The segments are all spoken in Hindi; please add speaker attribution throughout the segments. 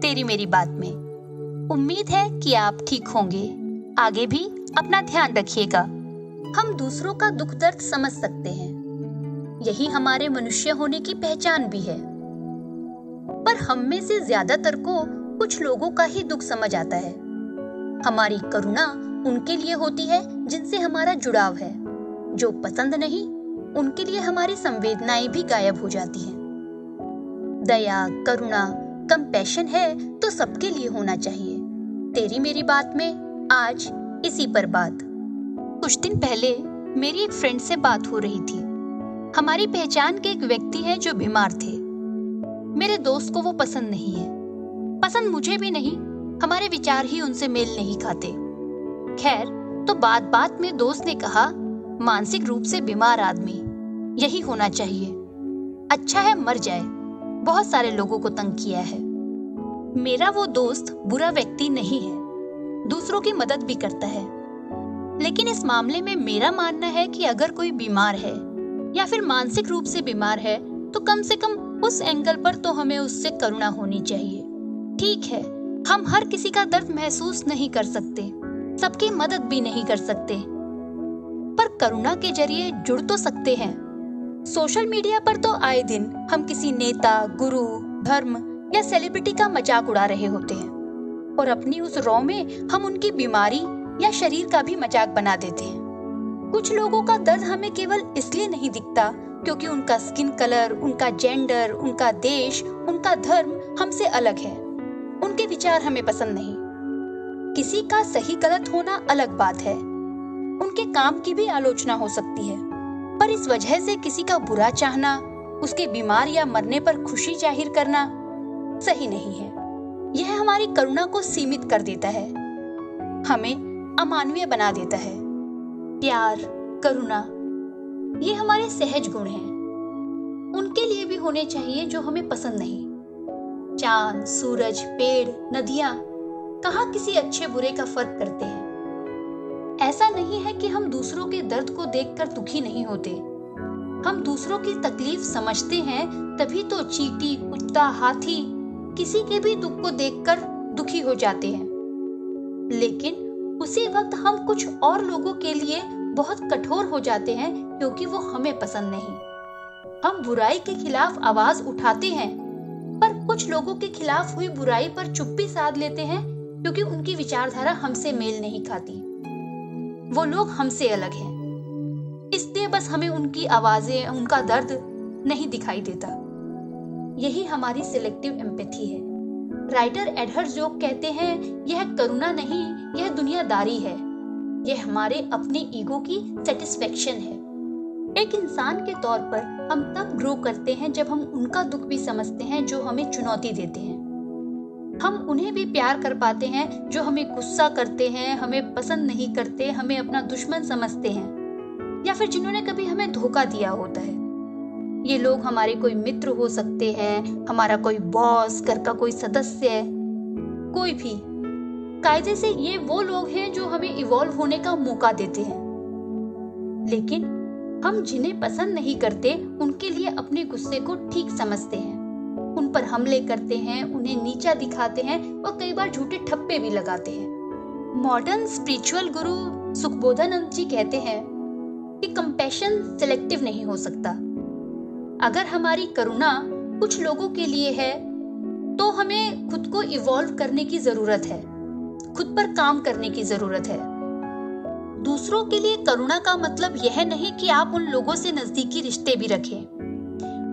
Speaker 1: तेरी मेरी बात में। उम्मीद है कि आप ठीक होंगे। आगे भी अपना ध्यान रखिएगा। हम दूसरों का दुख दर्द समझ सकते हैं। यही हमारे मनुष्य होने की पहचान भी है। पर हम में से ज़्यादातर को कुछ लोगों का ही दुख समझ आता है। हमारी करुणा उनके लिए होती है जिनसे हमारा जुड़ाव है। जो पसंद नहीं, उनके लिए हमारी संवेदनाएँ भी गायब हो जाती हैं। दया, करुणा कंपैशन है तो सबके लिए होना चाहिए। तेरी मेरी बात में आज इसी पर बात। कुछ दिन पहले मेरी एक फ्रेंड से बात हो रही थी। हमारी पहचान के एक व्यक्ति है जो बीमार थे। मेरे दोस्त को वो पसंद नहीं है। पसंद मुझे भी नहीं, हमारे विचार ही उनसे मेल नहीं खाते। खैर तो बात बात में दोस्त ने कहा, मानसिक रूप से बीमार आदमी, यही होना चाहिए। अच्छा है मर जाए। बहुत सारे लोगों को तंग किया है। मेरा वो दोस्त बुरा व्यक्ति नहीं है। दूसरों की मदद भी करता है। लेकिन इस मामले में मेरा मानना है कि अगर कोई बीमार है या फिर मानसिक रूप से बीमार है तो कम से कम उस एंगल पर तो हमें उससे करुणा होनी चाहिए। ठीक है, हम हर किसी का दर्द महसूस नहीं कर सकते, सबकी मदद भी नहीं कर सकते। पर करुणा के ज़रिए जुड़ तो सकते हैं। सोशल मीडिया पर तो आए दिन हम किसी नेता, गुरु, धर्म या सेलिब्रिटी का मज़ाक उड़ा रहे होते हैं। और अपनी उस रॉ में हम उनकी बीमारी या शरीर का भी मज़ाक बना देते हैं। कुछ लोगों का दर्द हमें केवल इसलिए नहीं दिखता क्योंकि उनका स्किन कलर उनका जेंडर उनका देश, उनका धर्म हमसे अलग है। उनके विचार हमें पसंद नहीं। किसी का सही गलत होना अलग बात है। उनके काम की भी आलोचना हो सकती है। पर इस वजह से किसी का बुरा चाहना, उसके बीमार या मरने पर खुशी ज़ाहिर करना सही नहीं है। यह हमारी करुणा को सीमित कर देता है। हमें अमानवीय बना देता है। प्यार, करुणा, ये हमारे सहज गुण हैं। उनके लिए भी होने चाहिए जो हमें पसंद नहीं। चाँद, सूरज, पेड़, नदियाँ, कहा किसी अच्छे बुरे का फ़र्क करते हैं? ऐसा नहीं है कि हम दूसरों के दर्द को देखकर दुखी नहीं होते। हम दूसरों की तकलीफ़ समझते हैं, तभी तो चीटी, कुत्ता, हाथी किसी के भी दुख को देखकर दुखी हो जाते हैं। लेकिन उसी वक्त हम कुछ और लोगों के लिए बहुत कठोर हो जाते हैं, क्योंकि वो हमें पसंद नहीं। हम बुराई के खिलाफ आवाज़ उठाते हैं, पर कुछ लोगों के खिलाफ हुई बुराई पर चुप्पी साध लेते हैं, क्योंकि उनकी विचारधारा हमसे मेल नहीं खाती। वो लोग हमसे अलग हैं। इसलिए बस हमें उनकी आवाज़ें, उनका दर्द नहीं दिखाई देता। यही हमारी सिलेक्टिव एम्पैथी है। राइटर एडहर जोक कहते हैं, यह करुणा नहीं, यह दुनियादारी है। यह हमारे अपने ईगो की सेटिस्फेक्शन है। एक इंसान के तौर पर हम तब ग्रो करते हैं जब हम उनका दुख भी समझते हैं जो हमें चुनौती देते हैं। हम उन्हें भी प्यार कर पाते हैं, जो हमें गुस्सा करते हैं, हमें पसंद नहीं करते, हमें अपना दुश्मन समझते हैं, या फिर जिन्होंने कभी हमें धोखा दिया होता है। ये लोग हमारे कोई मित्र हो सकते हैं, हमारा कोई बॉस, घर का कोई सदस्य कोई भी। कायदे से ये वो लोग हैं जो हमें इवॉल्व होने का मौका देते हैं। लेकिन हम जिन्हें पसंद नहीं करते, उनके लिए अपने गुस्से को ठीक समझते हैं। उन पर हमले करते हैं, उन्हें नीचा दिखाते हैं और कई बार झूठे ठप्पे भी लगाते हैं। मॉडर्न स्पिरिचुअल गुरु सुखबोधानंद जी कहते हैं कि कंपैशन सिलेक्टिव नहीं हो सकता। अगर हमारी करुणा कुछ लोगों के लिए है तो हमें खुद को इवॉल्व करने की ज़रूरत है, खुद पर काम करने की ज़रूरत है। दूसरों के लिए करुणा का मतलब यह नहीं कि आप उन लोगों से नजदीकी रिश्ते भी रखें।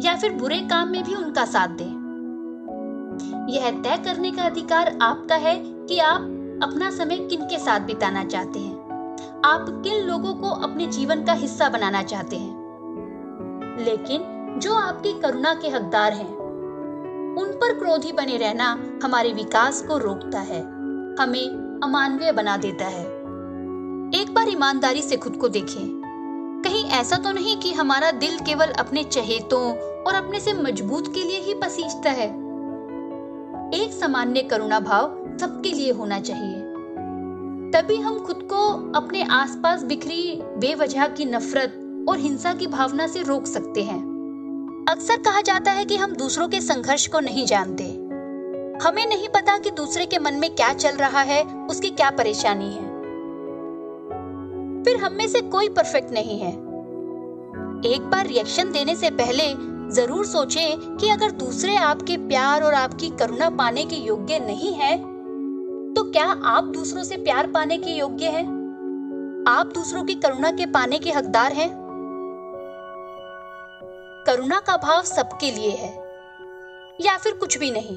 Speaker 1: या फिर बुरे काम में भी उनका साथ दें। यह तय करने का अधिकार आपका है कि आप अपना समय किन के साथ बिताना चाहते हैं। आप किन लोगों को अपने जीवन का हिस्सा बनाना चाहते हैं। लेकिन जो आपकी करुणा के हकदार हैं, उन पर क्रोधी बने रहना हमारे विकास को रोकता है, हमें अमानवीय बना देता है। एक बार ईमानदारी से खुद को देखें। ऐसा तो नहीं कि हमारा दिल केवल अपने चहेतों और अपने से मज़बूत के लिए ही पसीजता है। एक सामान्य करुणा भाव सबके लिए होना चाहिए। तभी हम खुद को अपने आसपास बिखरी बेवजह की नफरत और हिंसा की भावना से रोक सकते हैं। अक्सर कहा जाता है कि हम दूसरों के संघर्ष को नहीं जानते। हमें नहीं पता कि दूसरे के मन में क्या चल रहा है, उसकी क्या परेशानी है। फिर हम में से कोई परफेक्ट नहीं है। एक बार रिएक्शन देने से पहले ज़रूर सोचें कि अगर दूसरे आपके प्यार और आपकी करुणा पाने के योग्य नहीं है तो क्या आप दूसरों से प्यार पाने के योग्य हैं? आप दूसरों की करुणा के पाने के हकदार हैं करुणा का भाव सबके लिए है, या फिर कुछ भी नहीं